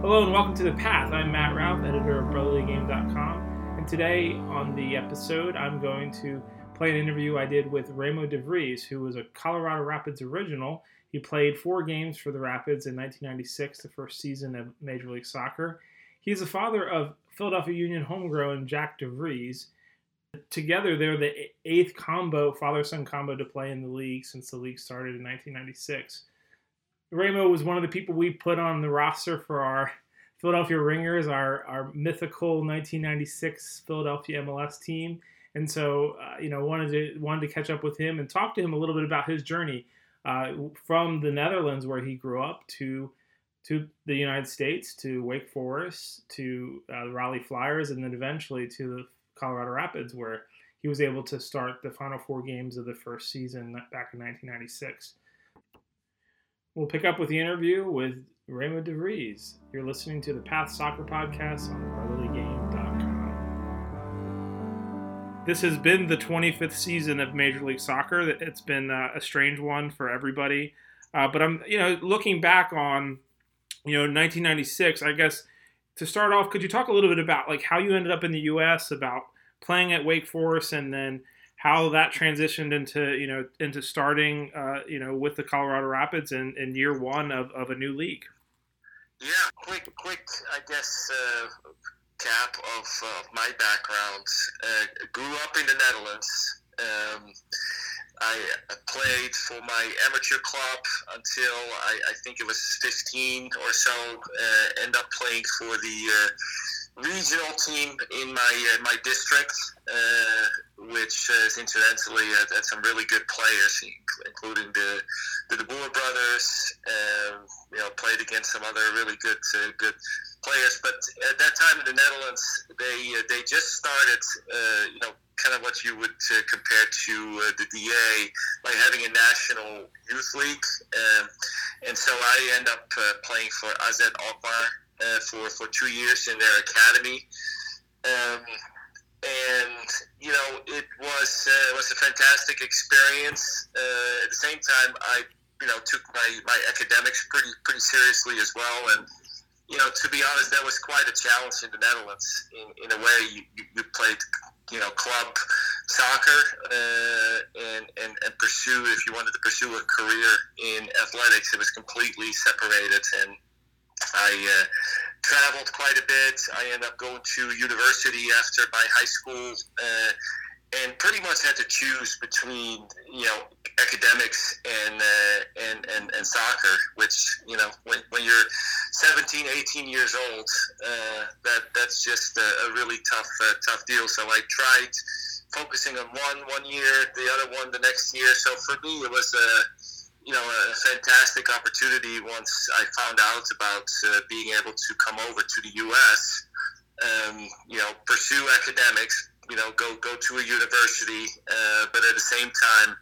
Hello and welcome to The Path. I'm Matt Ralph, editor of BrotherlyGame.com, and today on the episode, I'm going to play an interview I did with Remo DeVries, who was a Colorado Rapids original. He played four games for the Rapids in 1996, the first season of Major League Soccer. He's the father of Philadelphia Union homegrown Jack DeVries. Together, they're the eighth combo, father son combo, to play in the league since the league started in 1996. Remo was one of the people we put on the roster for our Philadelphia Ringers, our, our mythical 1996 Philadelphia MLS team. And so, uh, you know, wanted to wanted to catch up with him and talk to him a little bit about his journey uh, from the Netherlands, where he grew up, to to the United States, to Wake Forest, to uh, the Raleigh Flyers, and then eventually to the Colorado Rapids, where he was able to start the final four games of the first season back in 1996. We'll pick up with the interview with Raymond DeVries. You're listening to the Path Soccer Podcast on BrotherlyGame.com. This has been the 25th season of Major League Soccer. It's been uh, a strange one for everybody. Uh, but I'm, you know, looking back on, you know, 1996, I guess to start off, could you talk a little bit about like how you ended up in the U.S., about playing at Wake Forest, and then how that transitioned into you know into starting uh, you know with the Colorado Rapids in, in year one of, of a new league. Yeah, quick, quick, I guess, uh, cap of my background. Uh, grew up in the Netherlands. Um, I played for my amateur club until I, I think it was 15 or so. Uh, end up playing for the uh, regional team in my uh, my district, uh, which incidentally had, had, some really good players, including the the De Boer brothers. Um, you know, played against some other really good uh, good players. But at that time in the Netherlands, they uh, they just started. you know kind of what you would uh, compare to uh, the DA, like having a national youth league. Um, and so I end up uh, playing for AZ Alkmaar uh, for, for two years in their academy. Um, and you know it was uh, was a fantastic experience. Uh, at the same time, I you know took my, my academics pretty pretty seriously as well, and you know to be honest, that was quite a challenge in the Netherlands. In, in a way, you, you played you know club soccer uh, and, and and pursue if you wanted to pursue a career in athletics, it was completely separated and. I uh, traveled quite a bit. I ended up going to university after my high school, uh, and pretty much had to choose between you know academics and uh, and, and and soccer. Which you know when, when you're 17, 18 years old, uh, that that's just a, a really tough uh, tough deal. So I tried focusing on one one year, the other one the next year. So for me, it was a you know a fantastic opportunity once I found out about uh, being able to come over to the U.S. Um, you know, pursue academics. You know, go go to a university, uh, but at the same time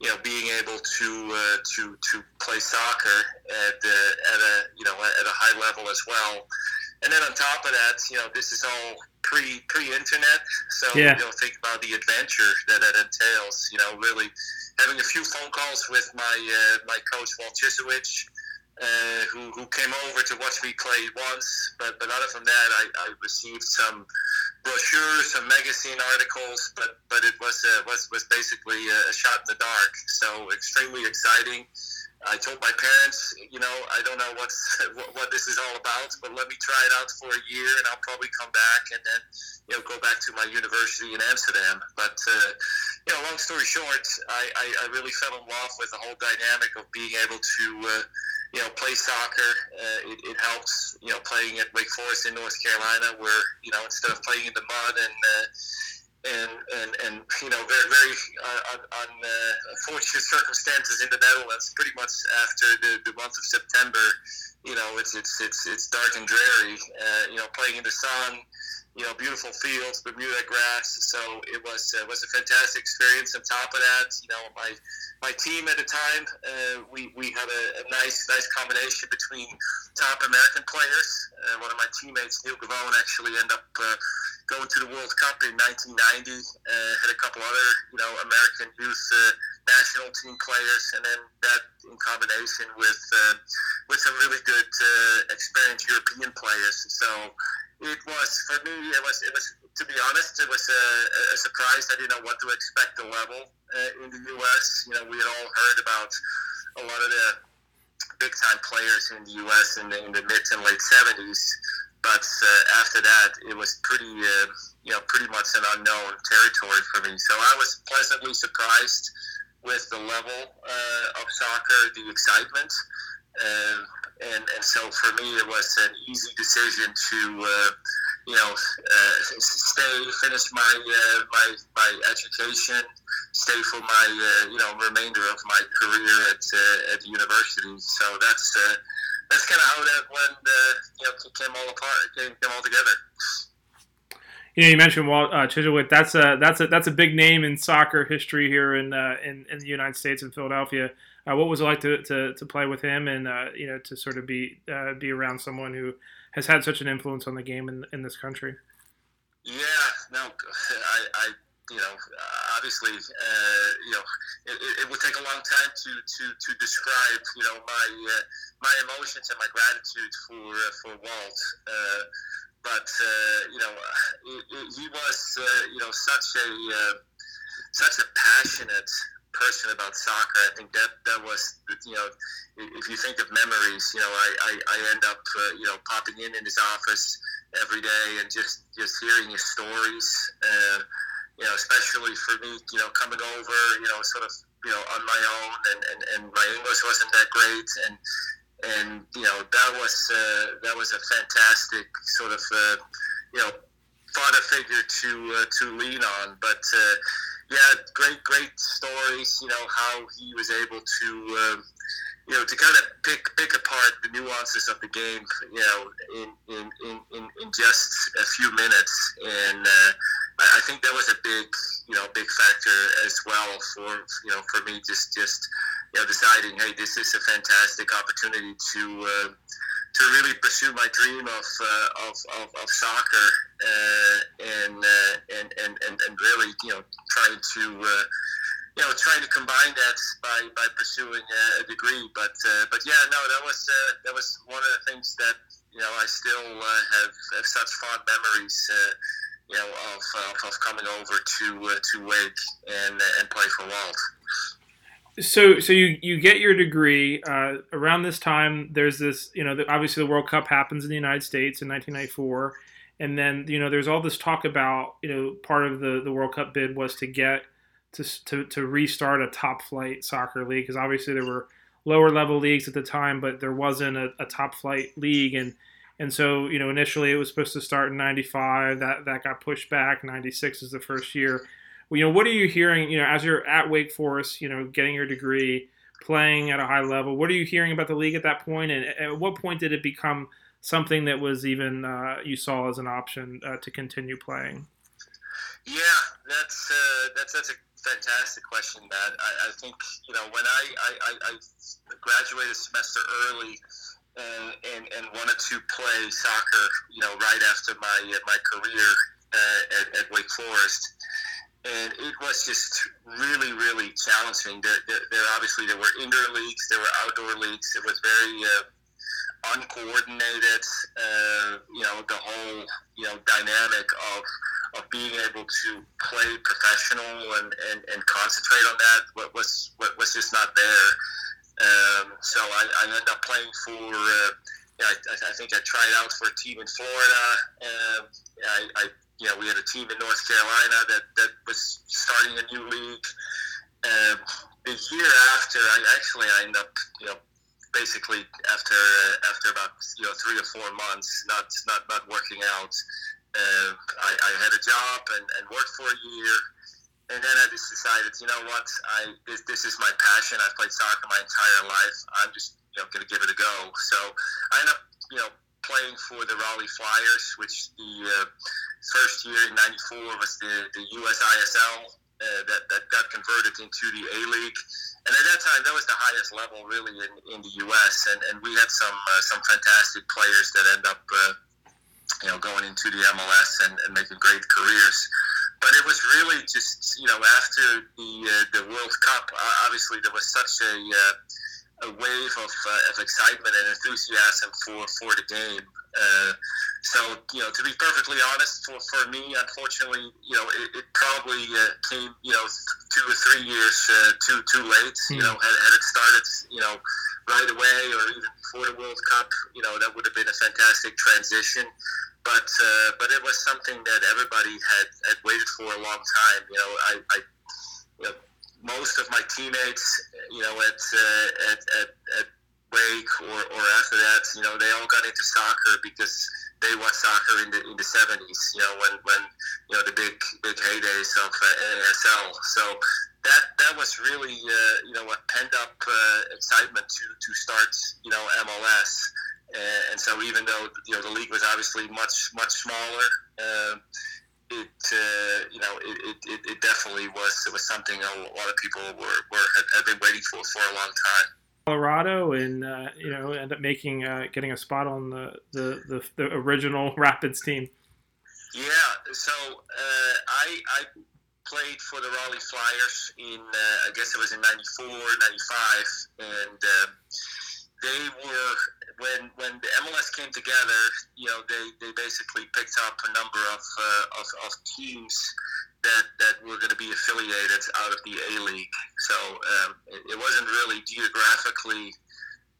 you know, being able to uh, to to play soccer at at a you know at a high level as well. And then on top of that, you know, this is all pre pre internet, so yeah. you know, think about the adventure that that entails. You know, really having a few phone calls with my uh, my coach Walt Chyzowych, uh, who, who came over to watch me play once. But but other than that, I, I received some brochures, some magazine articles, but but it was uh, was was basically a shot in the dark. So extremely exciting. I told my parents, you know, I don't know what's what, what this is all about, but let me try it out for a year, and I'll probably come back and then, you know, go back to my university in Amsterdam. But uh, you know, long story short, I, I, I really fell in love with the whole dynamic of being able to. Uh, you know, play soccer. Uh, it, it, helps, you know, playing at Wake Forest in North Carolina, where you know instead of playing in the mud and uh, and, and and you know very very uh, on, on uh, unfortunate circumstances in the Netherlands, pretty much after the, the month of September, you know, it's it's it's it's dark and dreary. Uh, you know, playing in the sun you know, beautiful fields, Bermuda grass. So it was uh, was a fantastic experience. On top of that, you know, my my team at the time, uh, we, we had a, a, nice nice combination between top American players. Uh, one of my teammates, Neil Covone, actually ended up uh, going to the World Cup in 1990. Uh, had a couple other, you know, American youth national team players, and then that in combination with with some really good experienced European players So it was for me. It was it was to be honest, it was a, a surprise. I didn't know what to expect the level uh, in the U.S. You know, we had all heard about a lot of the big time players in the U.S. in the, in the mid and late '70s, but uh, after that, it was pretty. Uh, you know, pretty much an unknown territory for me. So I was pleasantly surprised with the level uh, of soccer, the excitement. Uh, and, and so for me, it was an easy decision to, uh, you know, uh, stay, finish my, uh, my, my education, stay for my, uh, you know, remainder of my career at, at university. So that's, that's kind of how that one, you know, came all apart, came, came all together you know, you mentioned Walt uh. That's a that's a that's a big name in soccer history here in uh, in, in the United States in Philadelphia. Uh, what was it like to, to, to play with him and uh, you know to sort of be uh, be around someone who has had such an influence on the game in, in this country? Yeah, no, I, I you know obviously uh, you know it, it, would take a long time to to, to describe you know my my emotions and my gratitude for for Walt but uh, you know, he was uh, you know such a uh, such a passionate person about soccer. I think that that was you know, if you think of memories, you know, I I, I end up uh, you know popping in in his office every day and just just hearing his stories. Uh, you know, especially for me, you know, coming over, you know, sort of, you know, on my own, and, and, and my English wasn't that great, and and you know that was uh, that was a fantastic sort of uh, you know father figure to uh, to lean on. But uh, yeah, great great stories. You know how he was able to um, you know to kind of pick pick apart the nuances of the game. You know in in, in, in, in just a few minutes, and uh, I think that was a big you know big factor as well for you know for me just just you know, deciding, hey, this is a fantastic opportunity to uh, to really pursue my dream of uh, of, of, of, soccer uh, and, uh, and, and and and really, you know, trying to uh, you know trying to combine that by, by pursuing a, degree. But uh, but yeah, no, that was uh, that was one of the things that you know I still uh, have, have such fond memories. Uh, you know, of, of, of coming over to to Wake and and play for Walt so so you you get your degree uh, around this time there's this you know the, obviously the world cup happens in the united states in 1994 and then you know there's all this talk about you know part of the the world cup bid was to get to to, to restart a top flight soccer league because obviously there were lower level leagues at the time but there wasn't a, a top flight league and and so you know initially it was supposed to start in 95 that that got pushed back 96 is the first year you know, what are you hearing? You know, as you're at Wake Forest, you know, getting your degree, playing at a high level. What are you hearing about the league at that point, and at what point did it become something that was even uh, you saw as an option uh, to continue playing? Yeah, that's uh, that's that's a fantastic question, Matt. I, I think you know when I, I, I graduated a semester early. Uh, and, and wanted to play soccer, you know, right after my my career uh, at, at Wake Forest and it was just really, really challenging. There, there, there, obviously there were indoor leagues, there were outdoor leagues. It was very uh, uncoordinated. Uh, you know, the whole you know dynamic of of being able to play professional and, and, and concentrate on that what was what was just not there. Um, so I, I ended up playing for. Uh, I, I, think I tried out for a team in Florida. Um, I, I you know, we had a team in North Carolina that, that was starting a new league. Um, the year after, I actually I ended up, you know, basically after uh, after about you know three or four months, not not not working out. Uh, I, I had a job and, and worked for a year, and then I just decided, you know what, I this, this is my passion. I've played soccer my entire life. I'm just you know going to give it a go. So I ended up, you know, playing for the Raleigh Flyers, which the uh, first year in '94 was the, the USISL uh, that, that got converted into the A League. And at that time, that was the highest level really in, in the U.S. And, and we had some uh, some fantastic players that end up uh, you know going into the MLS and, and making great careers. But it was really just you know after the uh, the World Cup, obviously there was such a uh, a wave of, uh, of excitement and enthusiasm for, for the game. Uh, so, you know, to be perfectly honest, for, for me, unfortunately, you know, it, it probably uh, came, you know, two or three years uh, too too late. Mm. You know, had, had it started, you know, right away or even before the World Cup, you know, that would have been a fantastic transition. But uh, but it was something that everybody had, had waited for a long time. You know, I, I you know, most of my teammates, you know, at uh, at, at, at Wake or, or after that, you know, they all got into soccer because they watched soccer in the in the seventies. You know, when when you know the big big heydays of uh, NASL. So that that was really uh, you know a pent up uh, excitement to to start you know MLS. and so even though you know the league was obviously much much smaller. Uh, it uh, you know it, it, it definitely was it was something a lot of people were, were had, had been waiting for for a long time. Colorado and uh, you know end up making uh, getting a spot on the, the, the, the, original Rapids team. Yeah, so uh, I, I played for the Raleigh Flyers in uh, I guess it was in 94, 95, and um, they were when when the MLS came together. You know, they, they basically picked up a number of uh, of, of teams that that were going to be affiliated out of the A League. So um, it, it, wasn't really geographically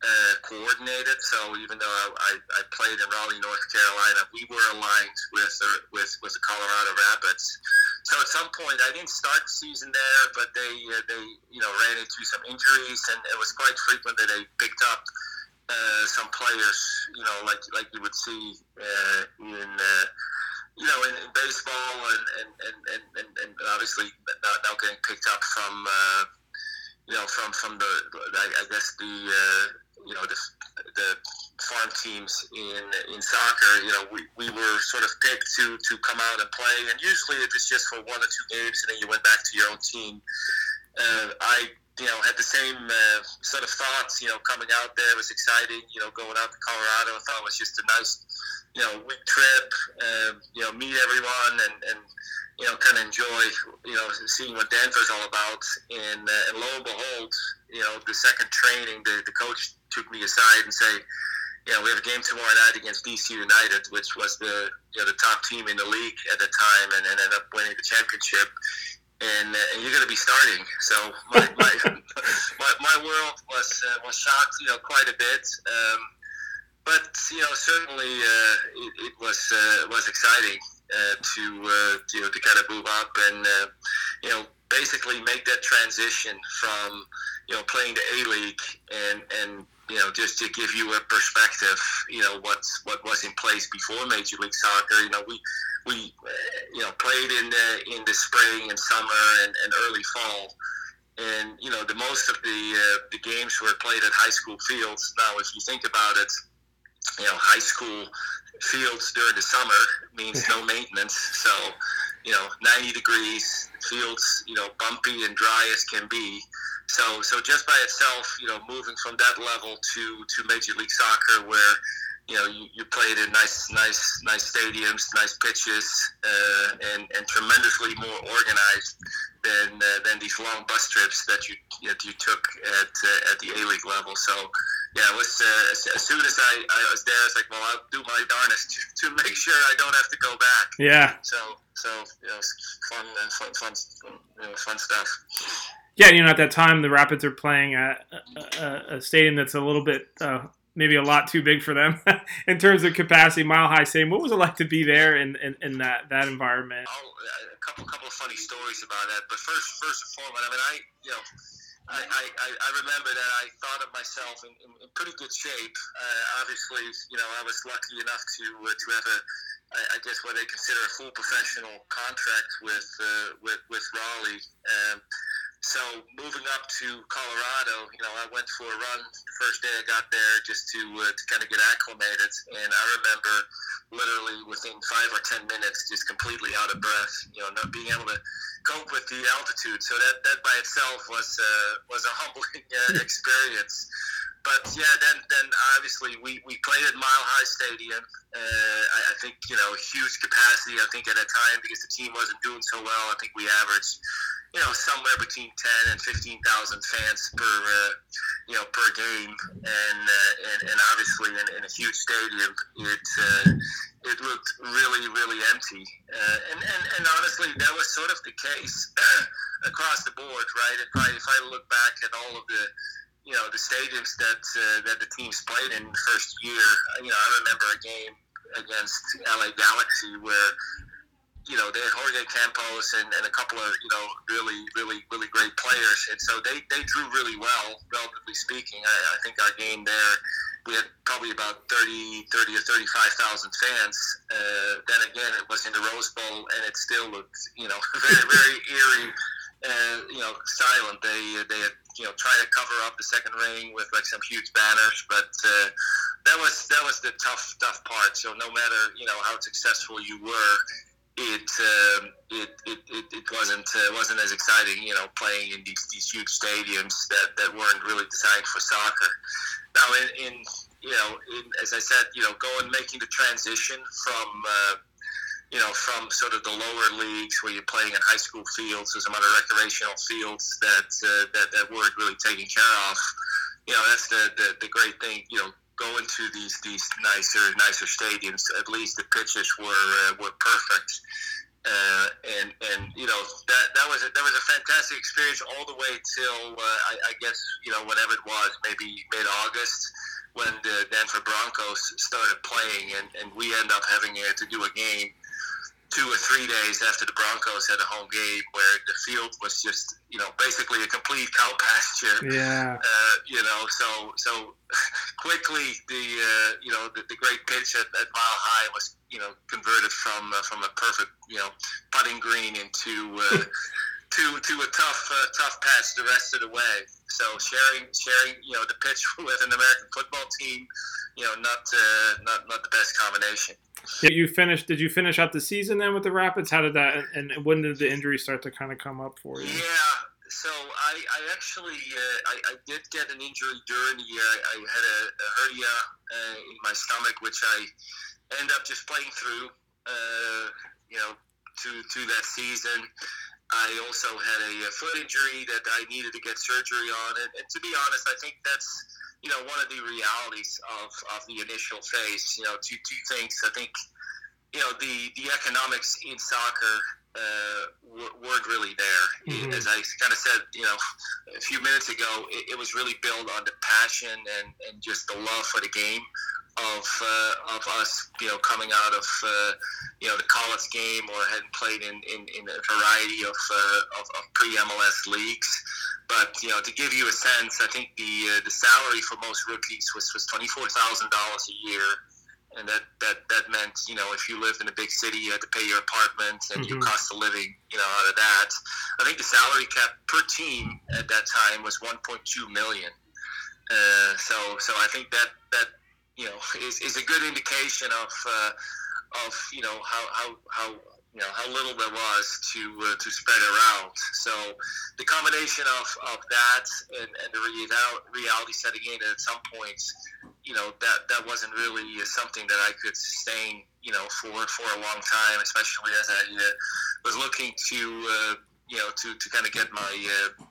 uh, coordinated. So even though I, I, I, played in Raleigh, North Carolina, we were aligned with with with the Colorado Rapids. So at some point, I didn't start the season there, but they uh, they you know ran into some injuries, and it was quite frequent that they picked up uh, some players, you know, like like you would see uh, in uh, you know in, in baseball and and, and, and, and obviously now, now getting picked up from uh, you know from from the I, I guess the uh, you know the, the farm teams in in soccer. You know, we, we were sort of picked to to come out and play, and usually it was just for one or two games, and then you went back to your own team. Uh, I you know, had the same uh, sort of thoughts, you know, coming out there was exciting, you know, going out to Colorado. I thought it was just a nice, you know, week trip, uh, you know, meet everyone and, and you know, kind of enjoy, you know, seeing what Denver's all about. And, uh, and lo and behold, you know, the second training, the, the coach took me aside and say, you know, we have a game tomorrow night against DC United, which was the, you know, the top team in the league at the time and, and ended up winning the championship and, uh, and you're going to be starting. So my, my, my, my, world was uh, was shocked, you know, quite a bit. Um, but you know, certainly uh, it, it, was uh, was exciting uh, to uh, you know to kind of move up and you know basically make that transition from you know playing the A League and and you know, just to give you a perspective, you know, what's what was in place before Major League Soccer. You know, we we you know played in the in the spring and summer and, and early fall, and you know the most of the uh, the games were played at high school fields. Now, if you think about it, you know, high school fields during the summer means no maintenance, so you know, 90 degrees fields, you know, bumpy and dry as can be. So, so just by itself, you know, moving from that level to to Major League Soccer, where you know, you, you played in nice, nice, nice stadiums, nice pitches, uh, and, and tremendously more organized than uh, than these long bus trips that you you, you took at uh, at the A League level. So, yeah, it was uh, as, as, soon as I, I was there, I was like, well, I'll do my darnest to, to make sure I don't have to go back. Yeah. So, so you know, fun, uh, fun, fun, you know, fun stuff. Yeah, you know, at that time, the Rapids are playing at a, a, a stadium that's a little bit uh, maybe a lot too big for them in terms of capacity. Mile High Stadium. What was it like to be there in, in, in that that environment? Oh, a couple couple of funny stories about that. But first, first and foremost, I mean, I you know. I, I, I remember that I thought of myself in, in, in pretty good shape. Uh, obviously, you know, I was lucky enough to uh, to have a, I, I guess what they consider a full professional contract with uh, with with Raleigh. Um, so moving up to Colorado, you know, I went for a run the first day I got there just to uh, to kind of get acclimated, and I remember literally within five or ten minutes just completely out of breath, you know, not being able to cope with the altitude. So that that by itself was uh, was a humbling uh, experience. But yeah, then then obviously we, we played at Mile High Stadium. Uh, I, I think you know huge capacity. I think at a time because the team wasn't doing so well. I think we averaged you know somewhere between ten and fifteen thousand fans per uh, you know per game, and uh, and, and obviously in, in a huge stadium, it uh, it looked really really empty, uh, and, and and honestly that was sort of the case across the board, right? If I if I look back at all of the you know the stadiums that uh, that the teams played in the first year. You know, I remember a game against LA Galaxy where you know they had Jorge Campos and, and a couple of you know really really really great players, and so they they drew really well, relatively speaking. I, I think our game there. We had probably about 30, 30 or 35,000 fans. Uh, then again, it was in the Rose Bowl, and it still looked, you know, very, very eerie and you know silent. They they had you know tried to cover up the second ring with like some huge banners, but uh, that was that was the tough tough part. So no matter you know how successful you were, it uh, it, it, it, it wasn't uh, wasn't as exciting. You know, playing in these these huge stadiums that, that weren't really designed for soccer. Now in, in you know, in, as I said, you know, going making the transition from uh, you know, from sort of the lower leagues where you're playing in high school fields or some other recreational fields that uh, that, that weren't really taken care of. You know, that's the, the, the great thing. You know, going to these these nicer nicer stadiums, at least the pitches were uh, were perfect. Uh, and and you know that that was a, that was a fantastic experience all the way till uh, I, I guess you know whenever it was maybe mid August when the Denver Broncos started playing and, and we end up having to do a game two or three days after the Broncos had a home game where the field was just, you know, basically a complete cow pasture. Yeah. Uh, you know, so so quickly the uh, you know the, the great pitch at, at Mile High was you know converted from uh, from a perfect you know putting green into uh, to to a tough uh, tough patch the rest of the way. So sharing sharing you know the pitch with an American football team, you know, not uh, not not the best combination. You finished? Did you finish out the season then with the Rapids? How did that? And when did the injury start to kind of come up for you? Yeah. So I, I actually uh, I, I, did get an injury during the year. I, I had a, a hernia uh, in my stomach, which I ended up just playing through. Uh, you know, to to that season. I also had a, foot injury that I needed to get surgery on, and, and to be honest, I think that's you know, one of the realities of, of the initial phase. You know, two two things. I think, you know, the the economics in soccer uh, weren't really there. Mm-hmm. As I kind of said, you know, a few minutes ago, it, it, was really built on the passion and, and just the love for the game of uh, of us, you know, coming out of uh, you know the college game or had played in, in, in a variety of, uh, of, of pre MLS leagues. But you know, to give you a sense, I think the uh, the salary for most rookies was was twenty four thousand dollars a year, and that, that that meant you know if you lived in a big city, you had to pay your apartment and mm-hmm. your cost of living, you know, out of that. I think the salary cap per team at that time was one point two million. Uh, so so I think that that you know is, is a good indication of uh, of you know how how how you know how little there was to uh, to spread around. So the combination of, of that and, and the reality setting in at some points, you know that that wasn't really something that I could sustain, you know, for for a long time, especially as I uh, was looking to uh, you know to, to kind of get my uh,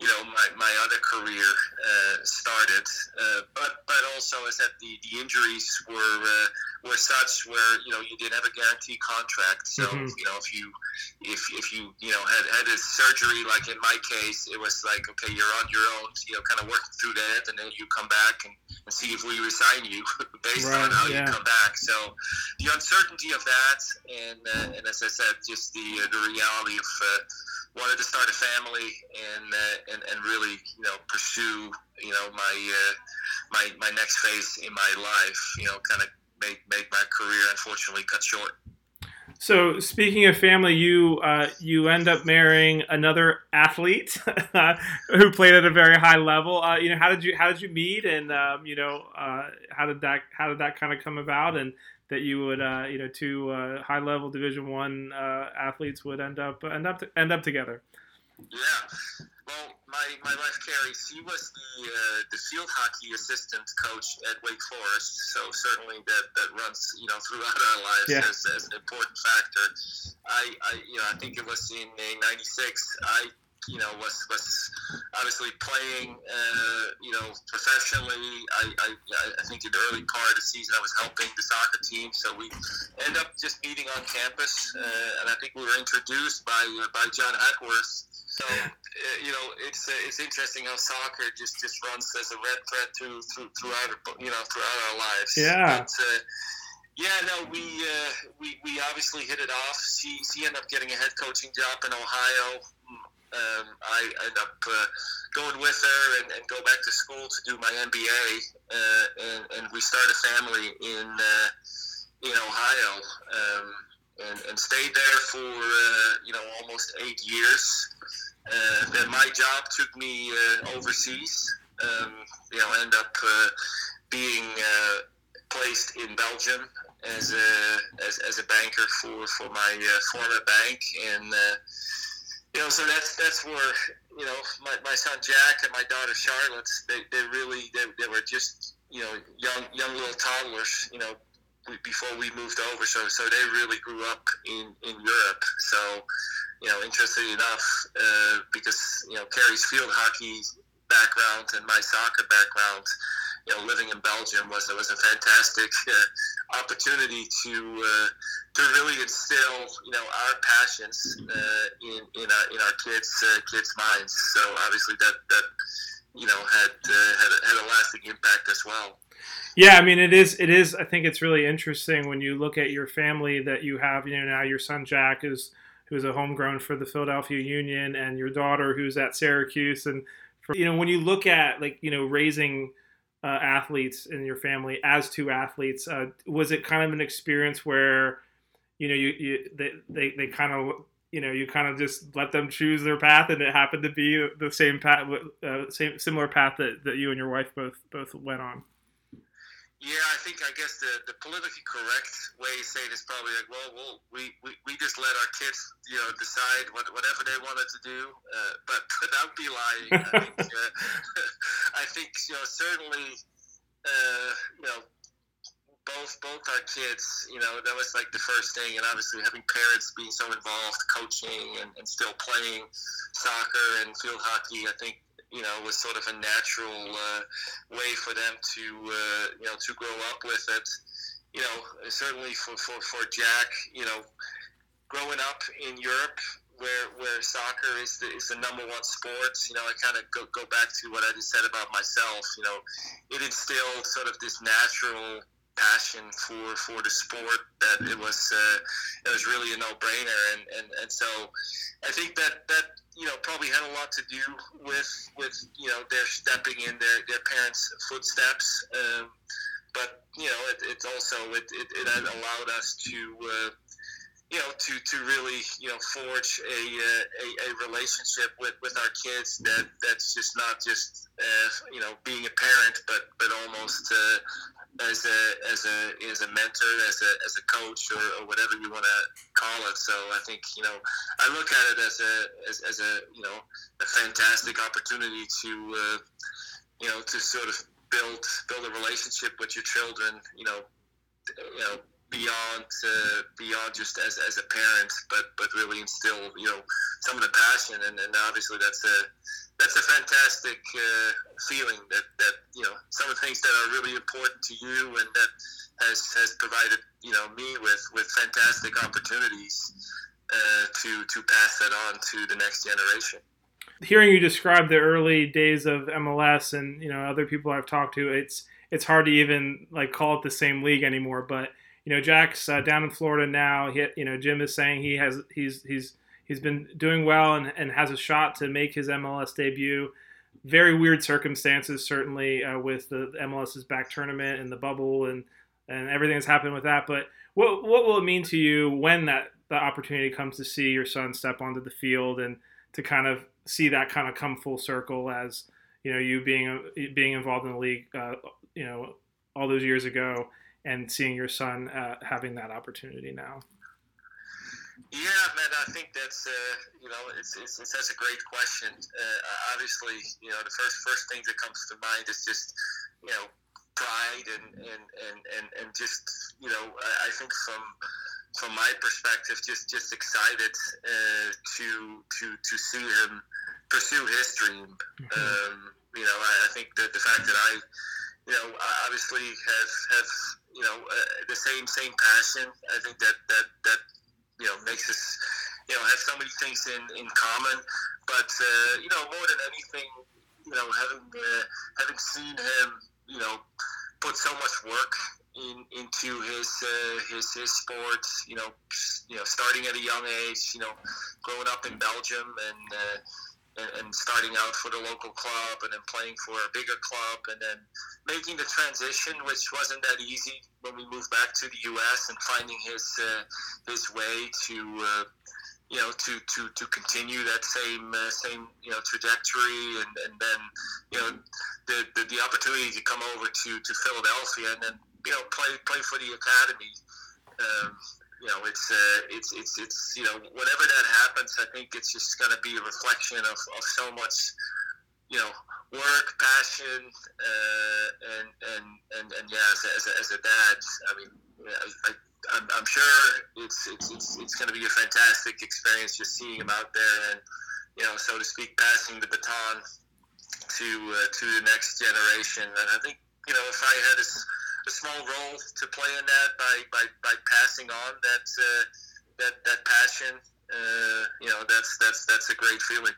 you know my, my other career uh, started, uh, but but also is that the, the injuries were uh, were such where you know you didn't have a guaranteed contract. So mm-hmm. you know if you if, if you you know had had a surgery like in my case, it was like okay you're on your own, you know kind of working through that, and then you come back and, and see if we resign you based right, on how yeah. you come back. So the uncertainty of that, and uh, and as I said, just the uh, the reality of uh, wanted to start a family and uh, and, and really you know pursue you know my uh, my my next phase in my life you know kind of make make my career unfortunately cut short so speaking of family you uh, you end up marrying another athlete who played at a very high level uh, you know how did you how did you meet and um, you know uh, how did that how did that kind of come about and that you would uh, you know two uh, high level Division One uh, athletes would end up end up end up together. Yeah. My wife Carrie, she was the uh, the field hockey assistant coach at Wake Forest, so certainly that, that runs you know throughout our lives Yeah. as, as an important factor. I, I you know I think it was in '96. I you know was was obviously playing uh, you know professionally. I, I I think in the early part of the season I was helping the soccer team, so we end up just meeting on campus, uh, and I think we were introduced by uh, by John Hackworth. So uh, you know, it's uh, it's interesting how soccer just, just runs as a red thread through, through throughout our- you know throughout our lives. Yeah. But, uh, yeah, no, we, uh, we we obviously hit it off. She she ended up getting a head coaching job in Ohio. Um, I end up uh, going with her and, and go back to school to do my MBA, uh, and, and we started a family in uh, in Ohio, um, and, and stayed there for uh, you know almost eight years. Uh, then my job took me uh, overseas. Um, you know, end up being placed in Belgium as a as, as a banker for for my former bank, and you know, so that's that's where you know my, my son Jack and my daughter Charlotte they, they really they, they were just you know young young little toddlers you know before we moved over. So so they really grew up in in Europe. So you know interestingly enough uh, because you know Carrie's field hockey background and my soccer background you know living in Belgium was was a fantastic uh, opportunity to uh, to really instill you know our passions uh, in in our in our kids uh, kids minds. So obviously that that you know had uh, had a, had a lasting impact as well. Yeah, I mean, it is. It is. I think it's really interesting when you look at your family that you have. You know, now your son Jack is who's a homegrown for the Philadelphia Union, and your daughter who's at Syracuse. And for, you know, when you look at like you know raising uh, athletes in your family as two athletes, uh, was it kind of an experience where you know you, you they they, they kind of you know you kind of just let them choose their path, and it happened to be the same path, uh, same similar path that, that you and your wife both both went on. Yeah, I think I guess the, the politically correct way to say it is probably like, well, well we, we, we just let our kids, you know, decide what, whatever they wanted to do. Uh, but, but that would be lying. I think, uh, I think you know, certainly, uh, you know, both both our kids, you know, that was like the first thing, and obviously having parents being so involved, coaching and, and still playing soccer and field hockey, I think you know was sort of a natural uh, way for them to uh, you know to grow up with it. You know, certainly for, for, for Jack, you know, growing up in Europe where where soccer is the, is the number one sport. You know, I kind of go, go back to what I just said about myself. You know, it instilled sort of this natural passion for for the sport that it was uh, it was really a no brainer, and, and and so I think that that you know probably had a lot to do with with you know their stepping in their their parents' footsteps. Um, but you know, it, it's also it, it, it allowed us to uh, you know to, to really you know forge a, uh, a, a relationship with, with our kids that that's just not just uh, you know being a parent, but but almost uh, as a as a as a mentor, as a as a coach, or, or whatever you want to call it. So I think you know I look at it as a as, as a you know a fantastic opportunity to uh, you know to sort of build build a relationship with your children. You know, you know beyond uh, beyond just as, as a parent, but but really instill you know some of the passion, and, and obviously that's a that's a fantastic uh, feeling that that you know some of the things that are really important to you, and that has has provided you know me with with fantastic opportunities uh, to to pass that on to the next generation hearing you describe the early days of MLS and you know other people I've talked to, it's it's hard to even like call it the same league anymore. But you know, Jack's uh, down in Florida now. He, you know, Jim is saying he has he's he's he's been doing well and, and has a shot to make his MLS debut. Very weird circumstances, certainly uh, with the MLS is Back tournament and the bubble and and everything that's happened with that. But what what will it mean to you when that the opportunity comes to see your son step onto the field and to kind of see that kind of come full circle as you know you being being involved in the league uh, you know all those years ago and seeing your son uh, having that opportunity now Yeah, man, I think that's uh, you know it's, it's, it's that's a great question. Uh, obviously, you know the first first thing that comes to mind is just you know pride and and, and, and, and just you know I, I think from from my perspective just just excited uh, to to to see him pursue his dream. Mm-hmm. Um, you know I, I think that the fact that I you know obviously have have you know uh, the same same passion. I think that that that you know makes us you know have so many things in in common. But uh, you know more than anything, you know having uh, having seen him, you know, put so much work in, into his uh, his his sports. You know, you know, starting at a young age. You know, growing up in Belgium and. Uh, and, starting out for the local club and then playing for a bigger club and then making the transition, which wasn't that easy when we moved back to the U.S. and finding his uh, his way to uh, you know to, to, to continue that same uh, same you know trajectory and, and then you know the, the, the opportunity to come over to, to Philadelphia and then you know play play for the academy. Um, you know, it's uh, it's it's it's you know, whenever that happens, I think it's just going to be a reflection of, of so much, you know, work, passion, uh, and, and and and yeah, as a, as a, as a dad, I mean, I, I I'm, I'm sure it's it's it's, it's going to be a fantastic experience just seeing him out there and you know, so to speak, passing the baton to uh, to the next generation. And I think you know, if I had a a small role to play in that by, by, by passing on that uh, that that passion. Uh, you know, that's that's that's a great feeling.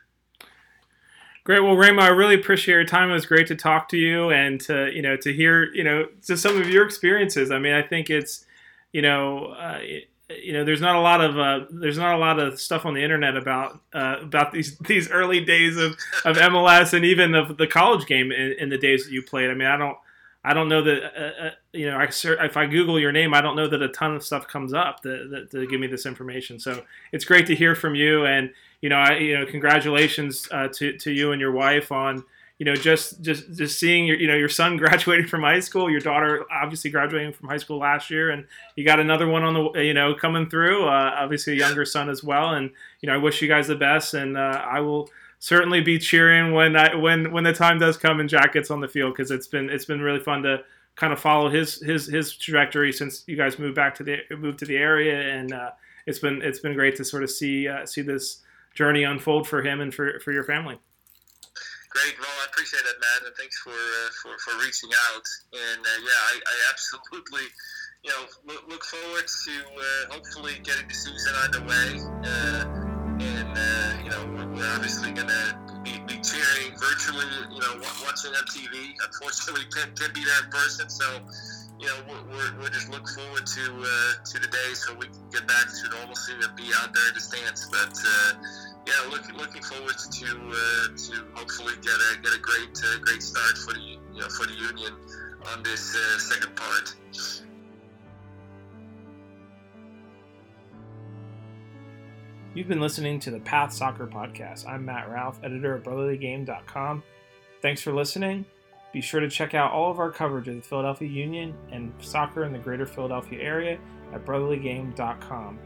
Great. Well, Ramo, I really appreciate your time. It was great to talk to you and to you know to hear you know to some of your experiences. I mean, I think it's you know. Uh, it, you know, there's not a lot of uh, there's not a lot of stuff on the internet about uh, about these these early days of, of MLS and even of the college game in, in the days that you played. I mean, I don't I don't know that uh, uh, you know. I if I Google your name, I don't know that a ton of stuff comes up that, that, to give me this information. So it's great to hear from you, and you know, I, you know, congratulations uh, to to you and your wife on you know just just just seeing your you know your son graduating from high school, your daughter obviously graduating from high school last year, and you got another one on the you know coming through. Uh, obviously, a younger son as well, and you know, I wish you guys the best, and uh, I will certainly be cheering when I, when when the time does come and Jack gets on the field because it's been it's been really fun to kind of follow his his his trajectory since you guys moved back to the moved to the area and uh, it's been it's been great to sort of see uh, see this journey unfold for him and for for your family. Great, well, I appreciate that, Matt, and thanks for uh, for, for reaching out. And uh, yeah, I, I absolutely you know look, look forward to uh, hopefully getting the season underway uh, and obviously going to be, be, cheering virtually, you know, watching on TV. Unfortunately, can't, can't be there in person, so you know we're, we're just looking forward to uh, to the day so we can get back to normalcy and be out there in the stands. But uh, yeah, looking looking forward to uh, to hopefully get a get a great uh, great start for the you know for the union on this uh, second part. You've been listening to the Path Soccer Podcast. I'm Matt Ralph, editor of BrotherlyGame.com. Thanks for listening. Be sure to check out all of our coverage of the Philadelphia Union and soccer in the greater Philadelphia area at BrotherlyGame.com.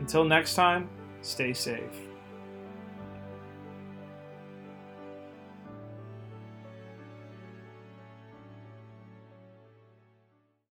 Until next time, stay safe.